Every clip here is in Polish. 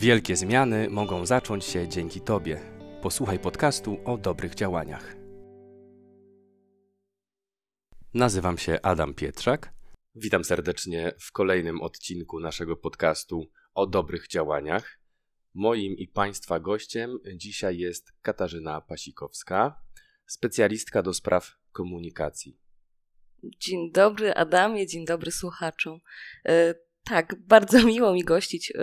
Wielkie zmiany mogą zacząć się dzięki Tobie. Posłuchaj podcastu o dobrych działaniach. Nazywam się Adam Pietrzak. Witam serdecznie w kolejnym odcinku naszego podcastu o dobrych działaniach. Moim i Państwa gościem dzisiaj jest Katarzyna Pasikowska, specjalistka do spraw komunikacji. Dzień dobry Adamie, dzień dobry słuchaczom. E, tak, bardzo miło mi gościć e,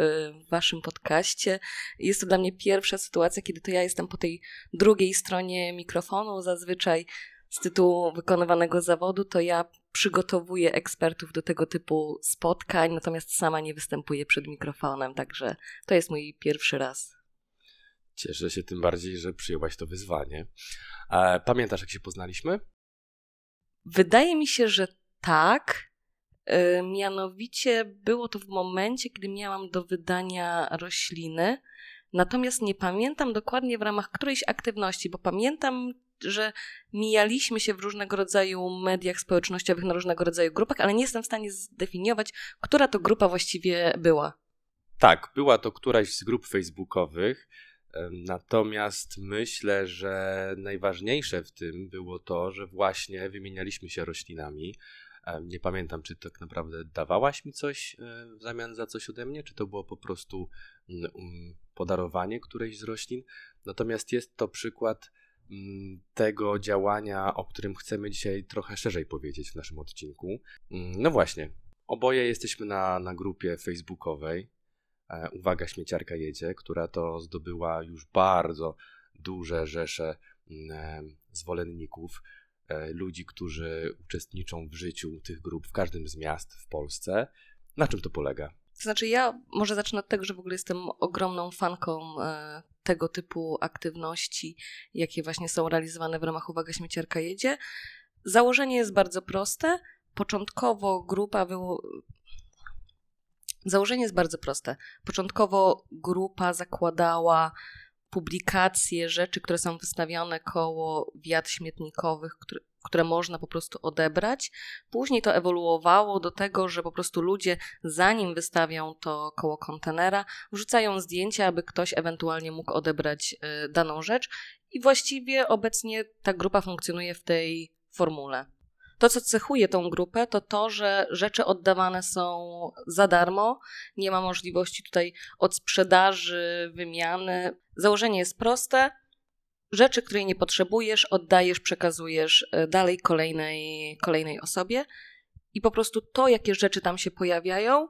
w Waszym podcaście. Jest to dla mnie pierwsza sytuacja, kiedy to ja jestem po tej drugiej stronie mikrofonu. Zazwyczaj z tytułu wykonywanego zawodu to ja przygotowuję ekspertów do tego typu spotkań, natomiast sama nie występuję przed mikrofonem, także to jest mój pierwszy raz. Cieszę się tym bardziej, że przyjęłaś to wyzwanie. Pamiętasz, jak się poznaliśmy? Wydaje mi się, że tak. Y, mianowicie było to w momencie, kiedy miałam do wydania rośliny. Natomiast nie pamiętam dokładnie w ramach którejś aktywności, bo pamiętam, że mijaliśmy się w różnego rodzaju mediach społecznościowych, na różnego rodzaju grupach, ale nie jestem w stanie zdefiniować, która to grupa właściwie była. Tak, była to któraś z grup facebookowych. Natomiast myślę, że najważniejsze w tym było to, że właśnie wymienialiśmy się roślinami. Nie pamiętam, czy tak naprawdę dawałaś mi coś e, w zamian za coś ode mnie, czy to było po prostu mm, um, podarowanie którejś z roślin. Natomiast jest to przykład mm, tego działania, o którym chcemy dzisiaj trochę szerzej powiedzieć w naszym odcinku. Mm, no właśnie, oboje jesteśmy na, na grupie facebookowej. E, Uwaga, śmieciarka jedzie, która to zdobyła już bardzo duże rzesze e, zwolenników, ludzi, którzy uczestniczą w życiu tych grup w każdym z miast w Polsce. Na czym to polega? To znaczy, ja może zacznę od tego, że w ogóle jestem ogromną fanką tego typu aktywności, jakie właśnie są realizowane w ramach Uwaga, śmieciarka jedzie. Założenie jest bardzo proste. Początkowo grupa Założenie jest bardzo proste. Początkowo grupa zakładała publikacje, rzeczy, które są wystawione koło wiat śmietnikowych, które, które można po prostu odebrać. Później to ewoluowało do tego, że po prostu ludzie, zanim wystawią to koło kontenera, wrzucają zdjęcia, aby ktoś ewentualnie mógł odebrać y, daną rzecz. I właściwie obecnie ta grupa funkcjonuje w tej formule. To, co cechuje tą grupę, to to, że rzeczy oddawane są za darmo, nie ma możliwości tutaj odsprzedaży, wymiany. Założenie jest proste. Rzeczy, której nie potrzebujesz, oddajesz, przekazujesz e, dalej kolejnej, kolejnej osobie. I po prostu to, jakie rzeczy tam się pojawiają,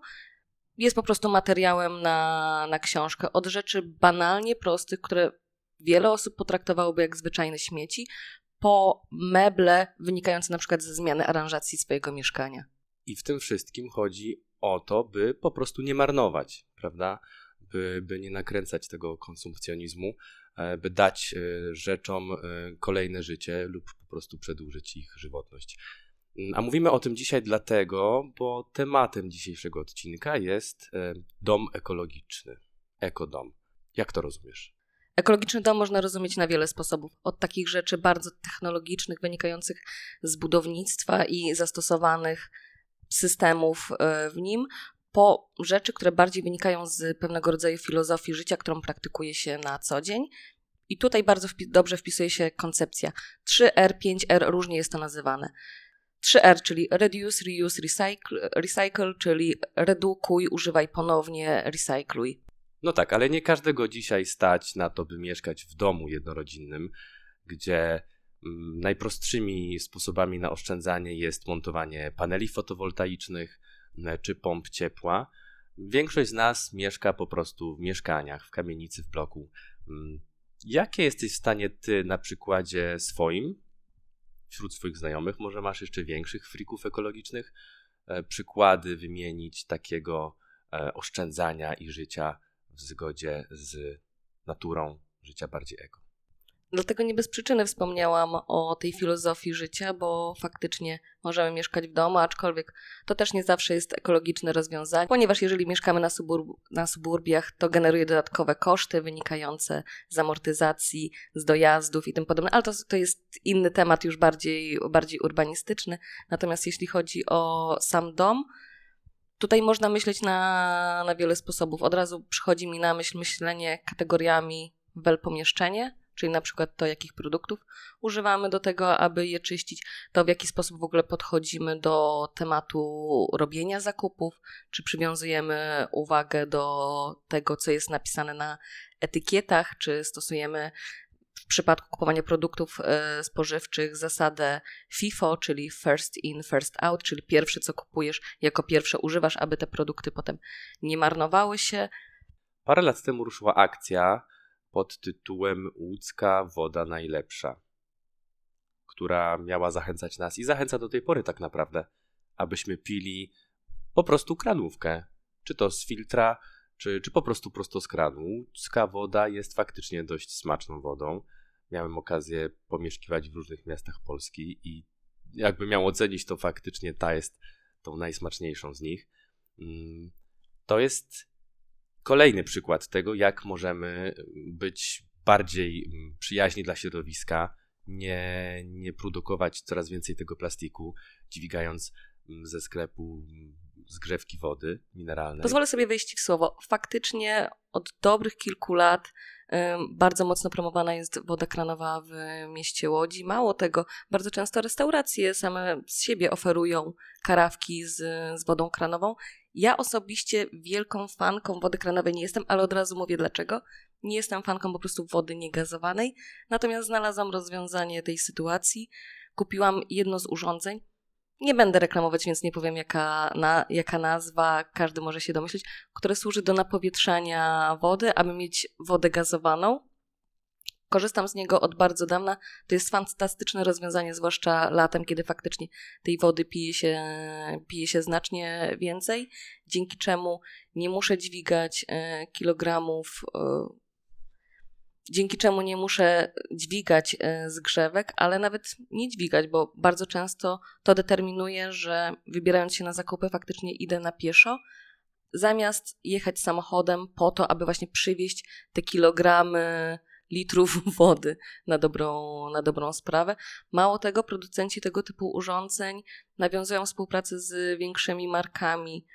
jest po prostu materiałem na, na książkę. Od rzeczy banalnie prostych, które wiele osób potraktowałoby jak zwyczajne śmieci, po meble wynikające na przykład ze zmiany aranżacji swojego mieszkania. I w tym wszystkim chodzi o to, by po prostu nie marnować, prawda? By, by nie nakręcać tego konsumpcjonizmu, e, by dać e, rzeczom e, kolejne życie lub po prostu przedłużyć ich żywotność. Mm, a mówimy o tym dzisiaj dlatego, bo tematem dzisiejszego odcinka jest dom ekologiczny, ekodom. Jak to rozumiesz? Ekologiczny dom można rozumieć na wiele sposobów. Od takich rzeczy bardzo technologicznych, wynikających z budownictwa i zastosowanych systemów e, w nim, po rzeczy, które bardziej wynikają z pewnego rodzaju filozofii życia, którą praktykuje się na co dzień. I tutaj bardzo wpi dobrze wpisuje się koncepcja 3R, 5R, różnie jest to nazywane. 3R, czyli reduce, reuse, recycle, recycle czyli redukuj, używaj ponownie, recykluj. No tak, ale nie każdego dzisiaj stać na to, by mieszkać w domu jednorodzinnym, gdzie mm, najprostszymi sposobami na oszczędzanie jest montowanie paneli fotowoltaicznych czy pomp ciepła. Większość z nas mieszka po prostu w mieszkaniach, w kamienicy, w bloku. Mm, jakie jesteś w stanie ty na przykładzie swoim, wśród swoich znajomych, może masz jeszcze większych frików ekologicznych, e, przykłady wymienić takiego e, oszczędzania i życia w zgodzie z naturą życia bardziej eko. Dlatego nie bez przyczyny wspomniałam o tej filozofii życia, bo faktycznie możemy mieszkać w domu, aczkolwiek to też nie zawsze jest ekologiczne rozwiązanie, ponieważ jeżeli mieszkamy na, suburb na suburbiach, to generuje dodatkowe koszty wynikające z amortyzacji, z dojazdów i tym podobne, ale to, to jest inny temat, już bardziej, bardziej urbanistyczny. Natomiast jeśli chodzi o sam dom, Tutaj można myśleć na, na wiele sposobów. Od razu przychodzi mi na myśl myślenie kategoriami wel pomieszczenie, czyli na przykład to, jakich produktów używamy do tego, aby je czyścić, to w jaki sposób w ogóle podchodzimy do tematu robienia zakupów, czy przywiązujemy uwagę do tego, co jest napisane na etykietach, czy stosujemy w przypadku kupowania produktów e, spożywczych zasadę FIFO, czyli first in, first out, czyli pierwsze co kupujesz, jako pierwsze używasz, aby te produkty potem nie marnowały się. Parę lat temu ruszyła akcja pod tytułem Łódzka woda najlepsza, która miała zachęcać nas i zachęca do tej pory tak naprawdę, abyśmy pili po prostu kranówkę, czy to z filtra, czy, czy po prostu prosto z kranu. Łódzka woda jest faktycznie dość smaczną wodą. Miałem okazję pomieszkiwać w różnych miastach Polski i jakby miał ocenić, to faktycznie ta jest tą najsmaczniejszą z nich. Mm, to jest kolejny przykład tego, jak możemy być bardziej mm, przyjaźni dla środowiska, nie, nie produkować coraz więcej tego plastiku, dźwigając mm, ze sklepu zgrzewki wody mineralnej. Pozwolę sobie wejść w słowo. Faktycznie od dobrych kilku lat bardzo mocno promowana jest woda kranowa w mieście Łodzi. Mało tego, bardzo często restauracje same z siebie oferują karawki z, z wodą kranową. Ja osobiście wielką fanką wody kranowej nie jestem, ale od razu mówię dlaczego. Nie jestem fanką po prostu wody niegazowanej, natomiast znalazłam rozwiązanie tej sytuacji. Kupiłam jedno z urządzeń, nie będę reklamować, więc nie powiem jaka, na, jaka nazwa, każdy może się domyślić, które służy do napowietrzania wody, aby mieć wodę gazowaną. Korzystam z niego od bardzo dawna. To jest fantastyczne rozwiązanie, zwłaszcza latem, kiedy faktycznie tej wody pije się, pije się znacznie więcej, dzięki czemu nie muszę dźwigać e, kilogramów e, dzięki czemu nie muszę dźwigać e, zgrzewek, ale nawet nie dźwigać, bo bardzo często to determinuje, że wybierając się na zakupy faktycznie idę na pieszo, zamiast jechać samochodem po to, aby właśnie przywieźć te kilogramy litrów wody na dobrą, na dobrą sprawę. Mało tego, producenci tego typu urządzeń nawiązują współpracę z większymi markami,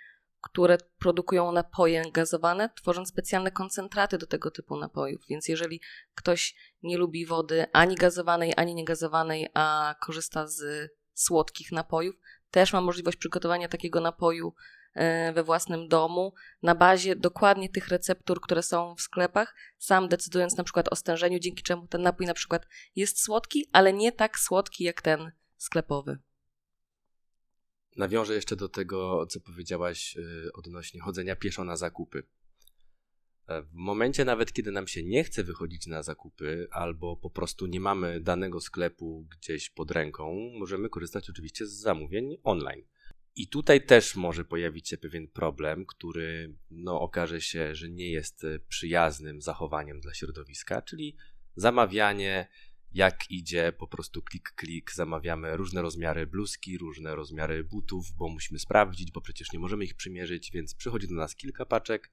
które produkują napoje gazowane, tworząc specjalne koncentraty do tego typu napojów. Więc jeżeli ktoś nie lubi wody ani gazowanej, ani niegazowanej, a korzysta z słodkich napojów, też ma możliwość przygotowania takiego napoju e, we własnym domu na bazie dokładnie tych receptur, które są w sklepach, sam decydując na przykład o stężeniu, dzięki czemu ten napój na przykład jest słodki, ale nie tak słodki jak ten sklepowy. Nawiążę jeszcze do tego, co powiedziałaś y, odnośnie chodzenia pieszo na zakupy. E, w momencie nawet, kiedy nam się nie chce wychodzić na zakupy, albo po prostu nie mamy danego sklepu gdzieś pod ręką, możemy korzystać oczywiście z zamówień online. I tutaj też może pojawić się pewien problem, który no, okaże się, że nie jest e, przyjaznym zachowaniem dla środowiska, czyli zamawianie jak idzie, po prostu klik, klik, zamawiamy różne rozmiary bluzki, różne rozmiary butów, bo musimy sprawdzić, bo przecież nie możemy ich przymierzyć, więc przychodzi do nas kilka paczek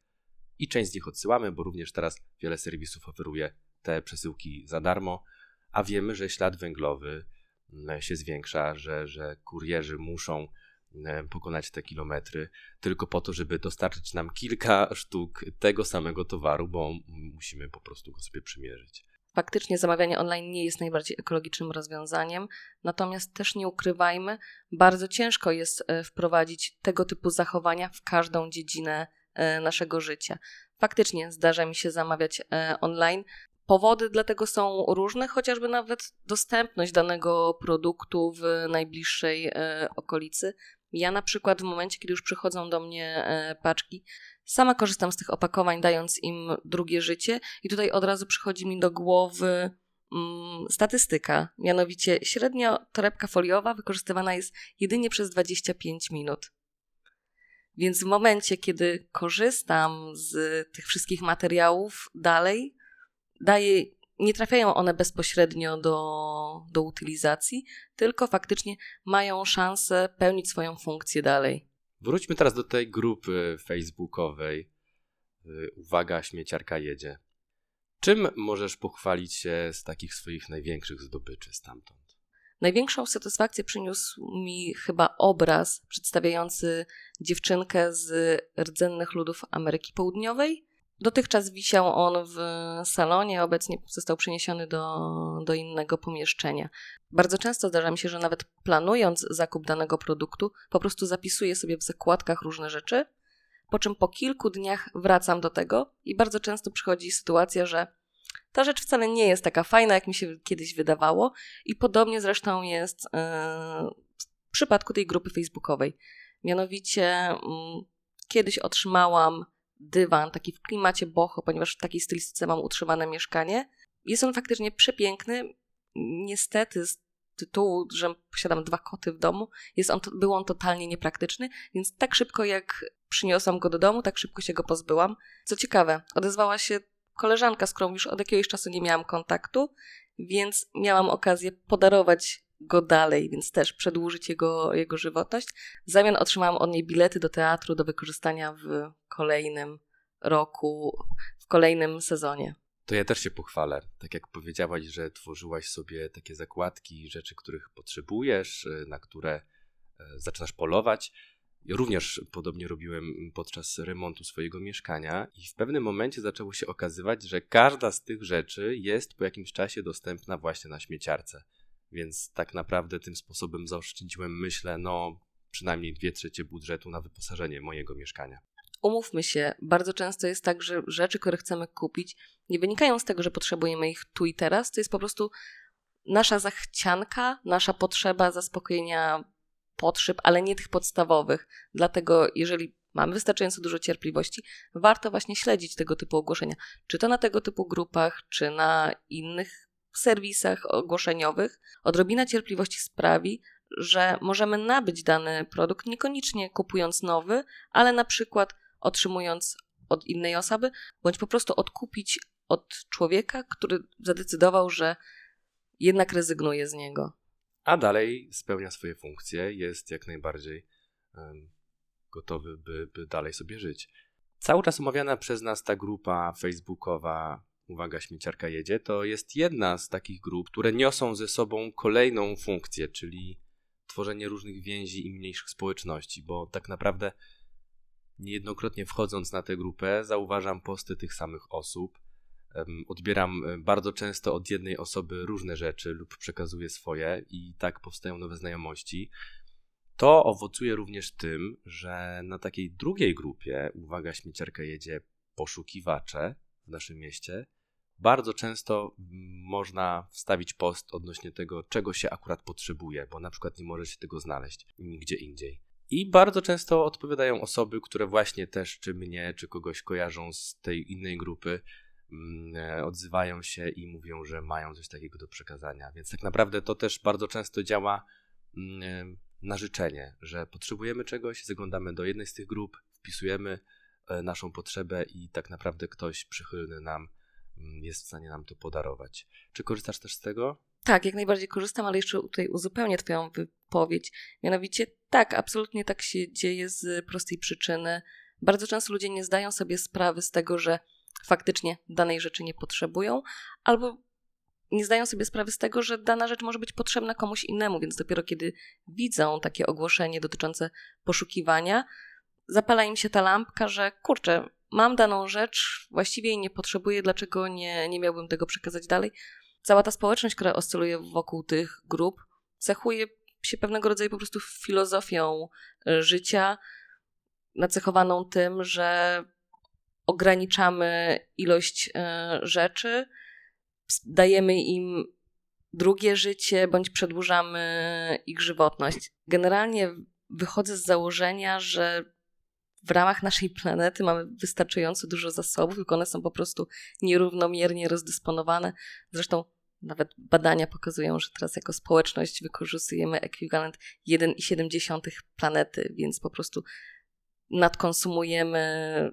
i część z nich odsyłamy, bo również teraz wiele serwisów oferuje te przesyłki za darmo, a wiemy, że ślad węglowy mm, się zwiększa, że, że kurierzy muszą mm, pokonać te kilometry tylko po to, żeby dostarczyć nam kilka sztuk tego samego towaru, bo musimy po prostu go sobie przymierzyć. Faktycznie zamawianie online nie jest najbardziej ekologicznym rozwiązaniem, natomiast też nie ukrywajmy, bardzo ciężko jest e, wprowadzić tego typu zachowania w każdą dziedzinę e, naszego życia. Faktycznie zdarza mi się zamawiać e, online. Powody dlatego są różne, chociażby nawet dostępność danego produktu w najbliższej okolicy. Ja na przykład w momencie, kiedy już przychodzą do mnie paczki, Sama korzystam z tych opakowań, dając im drugie życie, i tutaj od razu przychodzi mi do głowy mm, statystyka. Mianowicie średnio torebka foliowa wykorzystywana jest jedynie przez 25 minut. Więc w momencie, kiedy korzystam z tych wszystkich materiałów dalej, daję, nie trafiają one bezpośrednio do, do utylizacji, tylko faktycznie mają szansę pełnić swoją funkcję dalej. Wróćmy teraz do tej grupy facebookowej. Y, uwaga, śmieciarka jedzie. Czym możesz pochwalić się z takich swoich największych zdobyczy stamtąd? Największą satysfakcję przyniósł mi chyba obraz przedstawiający dziewczynkę z rdzennych ludów Ameryki Południowej. Dotychczas wisiał on w salonie, obecnie został przeniesiony do, do innego pomieszczenia. Bardzo często zdarza mi się, że nawet planując zakup danego produktu, po prostu zapisuję sobie w zakładkach różne rzeczy, po czym po kilku dniach wracam do tego i bardzo często przychodzi sytuacja, że ta rzecz wcale nie jest taka fajna, jak mi się kiedyś wydawało, i podobnie zresztą jest yy, w przypadku tej grupy facebookowej. Mianowicie, yy, kiedyś otrzymałam dywan taki w klimacie boho, ponieważ w takiej stylistyce mam utrzymane mieszkanie. Jest on faktycznie przepiękny. Niestety, z tytułu, że posiadam dwa koty w domu, jest on, był on totalnie niepraktyczny, więc tak szybko jak przyniosłam go do domu, tak szybko się go pozbyłam. Co ciekawe, odezwała się koleżanka, z którą już od jakiegoś czasu nie miałam kontaktu, więc miałam okazję podarować go dalej, więc też przedłużyć jego, jego żywotność. W zamian otrzymałam od niej bilety do teatru do wykorzystania w kolejnym roku, w kolejnym sezonie. To ja też się pochwalę. Tak jak powiedziałaś, że tworzyłaś sobie takie zakładki, rzeczy, których potrzebujesz, na które e, zaczynasz polować. Ja również podobnie robiłem podczas remontu swojego mieszkania i w pewnym momencie zaczęło się okazywać, że każda z tych rzeczy jest po jakimś czasie dostępna właśnie na śmieciarce. Więc tak naprawdę tym sposobem zaoszczędziłem, myślę, no przynajmniej dwie trzecie budżetu na wyposażenie mojego mieszkania. Umówmy się, bardzo często jest tak, że rzeczy, które chcemy kupić, nie wynikają z tego, że potrzebujemy ich tu i teraz. To jest po prostu nasza zachcianka, nasza potrzeba zaspokojenia potrzeb, ale nie tych podstawowych. Dlatego, jeżeli mamy wystarczająco dużo cierpliwości, warto właśnie śledzić tego typu ogłoszenia. Czy to na tego typu grupach, czy na innych serwisach ogłoszeniowych. Odrobina cierpliwości sprawi, że możemy nabyć dany produkt niekoniecznie kupując nowy, ale na przykład otrzymując od innej osoby, bądź po prostu odkupić od człowieka, który zadecydował, że jednak rezygnuje z niego a dalej spełnia swoje funkcje, jest jak najbardziej gotowy, by, by dalej sobie żyć. Cały czas omawiana przez nas ta grupa facebookowa Uwaga, śmieciarka jedzie, to jest jedna z takich grup, które niosą ze sobą kolejną funkcję, czyli tworzenie różnych więzi i mniejszych społeczności, bo tak naprawdę niejednokrotnie wchodząc na tę grupę zauważam posty tych samych osób, odbieram e, bardzo często od jednej osoby różne rzeczy lub przekazuję swoje i tak powstają nowe znajomości. To owocuje również tym, że na takiej drugiej grupie, uwaga, śmieciarka jedzie poszukiwacze w naszym mieście, bardzo często można wstawić post odnośnie tego, czego się akurat potrzebuje, bo na przykład nie może się tego znaleźć nigdzie indziej. I bardzo często odpowiadają osoby, które właśnie też czy mnie, czy kogoś kojarzą z tej innej grupy, Mm, e, odzywają się i mówią, że mają coś takiego do przekazania. Więc tak naprawdę to też bardzo często działa mm, e, na życzenie, że potrzebujemy czegoś, zaglądamy do jednej z tych grup, wpisujemy e, naszą potrzebę i tak naprawdę ktoś przychylny nam mm, jest w stanie nam to podarować. Czy korzystasz też z tego? Tak, jak najbardziej korzystam, ale jeszcze tutaj uzupełnię Twoją wypowiedź. Mianowicie, tak, absolutnie tak się dzieje z prostej przyczyny. Bardzo często ludzie nie zdają sobie sprawy z tego, że faktycznie danej rzeczy nie potrzebują, albo nie zdają sobie sprawy z tego, że dana rzecz może być potrzebna komuś innemu, więc dopiero kiedy widzą takie ogłoszenie dotyczące poszukiwania, zapala im się ta lampka, że kurczę, mam daną rzecz, właściwie jej nie potrzebuję, dlaczego nie, nie miałbym tego przekazać dalej. Cała ta społeczność, która oscyluje wokół tych grup, cechuje się pewnego rodzaju po prostu filozofią życia, nacechowaną tym, że ograniczamy ilość e, rzeczy, dajemy im drugie życie bądź przedłużamy ich żywotność. Generalnie wychodzę z założenia, że w ramach naszej planety mamy wystarczająco dużo zasobów, tylko one są po prostu nierównomiernie rozdysponowane. Zresztą nawet badania pokazują, że teraz jako społeczność wykorzystujemy ekwiwalent 1,7 planety, więc po prostu nadkonsumujemy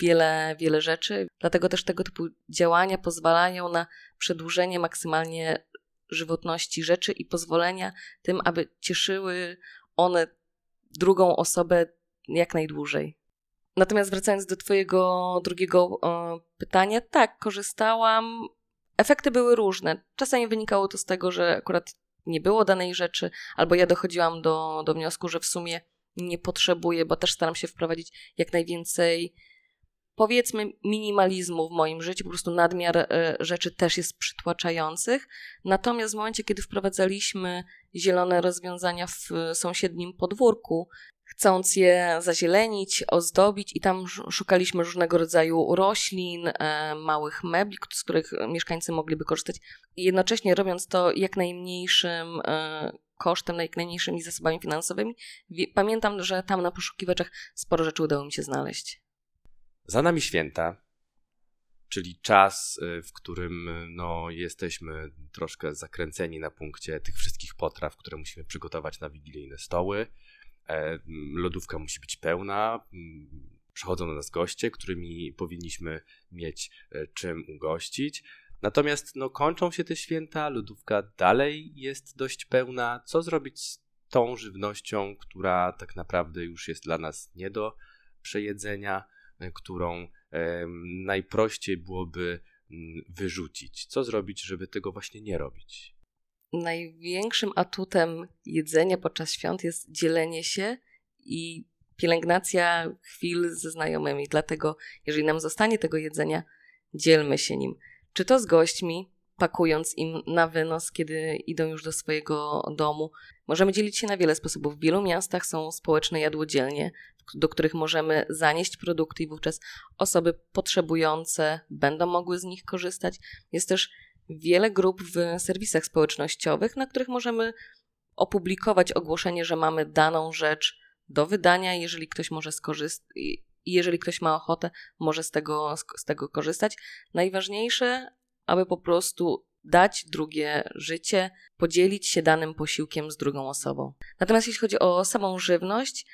wiele, wiele rzeczy. Dlatego też tego typu działania pozwalają na przedłużenie maksymalnie żywotności rzeczy i pozwolenia tym, aby cieszyły one drugą osobę jak najdłużej. Natomiast wracając do Twojego drugiego pytania, tak, korzystałam. Efekty były różne. Czasami wynikało to z tego, że akurat nie było danej rzeczy, albo ja dochodziłam do, do wniosku, że w sumie nie potrzebuję, bo też staram się wprowadzić jak najwięcej powiedzmy minimalizmu w moim życiu, po prostu nadmiar e, rzeczy też jest przytłaczających. Natomiast w momencie, kiedy wprowadzaliśmy zielone rozwiązania w sąsiednim podwórku, chcąc je zazielenić, ozdobić i tam szukaliśmy różnego rodzaju roślin, e, małych mebli, z których mieszkańcy mogliby korzystać, jednocześnie robiąc to jak najmniejszym e, kosztem, jak najmniejszymi zasobami finansowymi. Pamiętam, że tam na poszukiwaczach sporo rzeczy udało mi się znaleźć. Za nami święta, czyli czas, y, w którym no, jesteśmy troszkę zakręceni na punkcie tych wszystkich potraw, które musimy przygotować na wigilijne stoły. E, lodówka musi być pełna. Przychodzą do nas goście, którymi powinniśmy mieć e, czym ugościć. Natomiast no, kończą się te święta, lodówka dalej jest dość pełna. Co zrobić z tą żywnością, która tak naprawdę już jest dla nas nie do przejedzenia? E, którą najprościej byłoby wyrzucić? Co zrobić, żeby tego właśnie nie robić? Największym atutem jedzenia podczas świąt jest dzielenie się i pielęgnacja chwil ze znajomymi. Dlatego, jeżeli nam zostanie tego jedzenia, dzielmy się nim. Czy to z gośćmi, pakując im na wynos, kiedy idą już do swojego domu. Możemy dzielić się na wiele sposobów. W wielu miastach są społeczne jadłodzielnie, do których możemy zanieść produkty i wówczas osoby potrzebujące będą mogły z nich korzystać. Jest też wiele grup w serwisach społecznościowych, na których możemy opublikować ogłoszenie, że mamy daną rzecz do wydania, jeżeli ktoś może skorzystać. I jeżeli ktoś ma ochotę, może z tego, z tego korzystać. Najważniejsze, aby po prostu dać drugie życie, podzielić się danym posiłkiem z drugą osobą. Natomiast jeśli chodzi o samą żywność,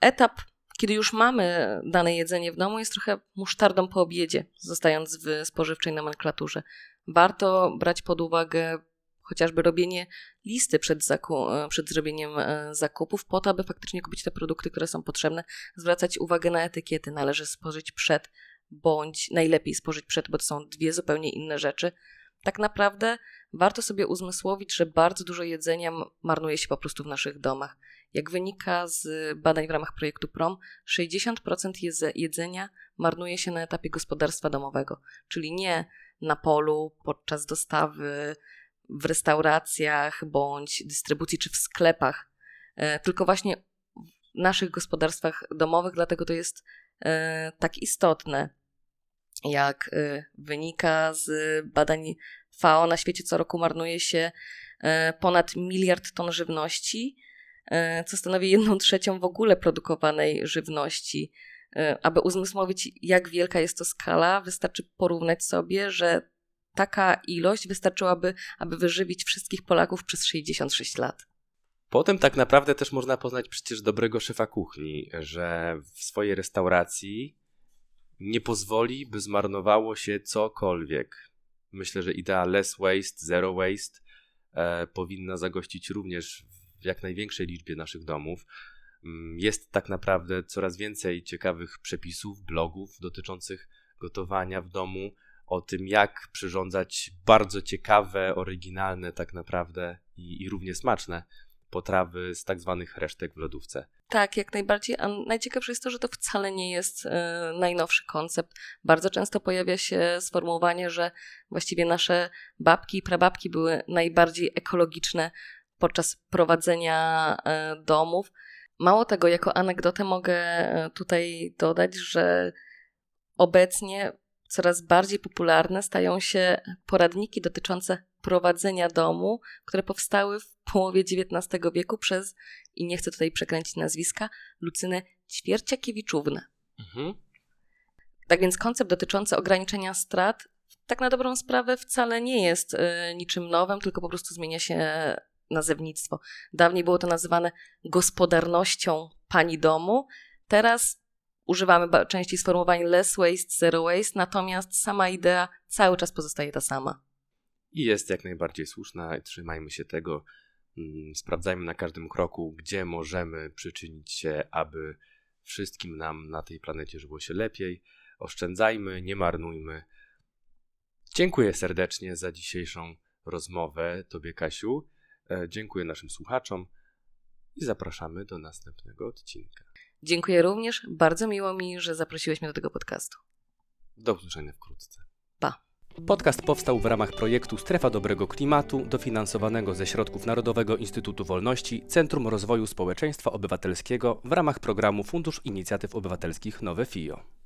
etap, kiedy już mamy dane jedzenie w domu, jest trochę musztardą po obiedzie, zostając w spożywczej nomenklaturze. Warto brać pod uwagę chociażby robienie listy przed, zaku- przed zrobieniem e, zakupów, po to, aby faktycznie kupić te produkty, które są potrzebne, zwracać uwagę na etykiety. Należy spożyć przed, bądź najlepiej spożyć przed, bo to są dwie zupełnie inne rzeczy. Tak naprawdę warto sobie uzmysłowić, że bardzo dużo jedzenia marnuje się po prostu w naszych domach. Jak wynika z badań w ramach projektu PROM, 60% jedzenia marnuje się na etapie gospodarstwa domowego, czyli nie na polu, podczas dostawy, w restauracjach bądź dystrybucji czy w sklepach, e, tylko właśnie w naszych gospodarstwach domowych, dlatego to jest e, tak istotne. Jak e, wynika z badań FAO, na świecie co roku marnuje się ponad miliard ton żywności, co stanowi jedną trzecią w ogóle produkowanej żywności. E, aby uzmysłowić, jak wielka jest to skala, wystarczy porównać sobie, że taka ilość wystarczyłaby, aby wyżywić wszystkich Polaków przez 66 lat. Potem tak naprawdę też można poznać przecież dobrego szefa kuchni, że w swojej restauracji nie pozwoli, by zmarnowało się cokolwiek. Myślę, że idea less waste, zero waste e, powinna zagościć również w jak największej liczbie naszych domów. Mm, jest tak naprawdę coraz więcej ciekawych przepisów, blogów dotyczących gotowania w domu, o tym, jak przyrządzać bardzo ciekawe, oryginalne, tak naprawdę i, i równie smaczne potrawy z tak zwanych resztek w lodówce. Tak, jak najbardziej. A najciekawsze jest to, że to wcale nie jest e, najnowszy koncept. Bardzo często pojawia się sformułowanie, że właściwie nasze babki i prababki były najbardziej ekologiczne podczas prowadzenia e, domów. Mało tego, jako anegdotę mogę e, tutaj dodać, że obecnie coraz bardziej popularne stają się poradniki dotyczące prowadzenia domu, które powstały w połowie XIX wieku przez, i nie chcę tutaj przekręcić nazwiska, Lucynę Ćwierciakiewiczównę. Mhm. Tak więc koncept dotyczący ograniczenia strat tak na dobrą sprawę wcale nie jest y, niczym nowym, tylko po prostu zmienia się nazewnictwo. Dawniej było to nazywane gospodarnością pani domu, teraz używamy częściej sformułowań less waste, zero waste, natomiast sama idea cały czas pozostaje ta sama. I jest jak najbardziej słuszna, trzymajmy się tego, mm, sprawdzajmy na każdym kroku, gdzie możemy przyczynić się, aby wszystkim nam na tej planecie żyło się lepiej. Oszczędzajmy, nie marnujmy. Dziękuję serdecznie za dzisiejszą rozmowę Tobie, Kasiu. E, dziękuję naszym słuchaczom i zapraszamy do następnego odcinka. Dziękuję również. Bardzo miło mi, że zaprosiłeś mnie do tego podcastu. Do usłyszenia wkrótce. Pa. Podcast powstał w ramach projektu Strefa Dobrego Klimatu, dofinansowanego ze środków Narodowego Instytutu Wolności, Centrum Rozwoju Społeczeństwa Obywatelskiego w ramach programu Fundusz Inicjatyw Obywatelskich Nowe FIO.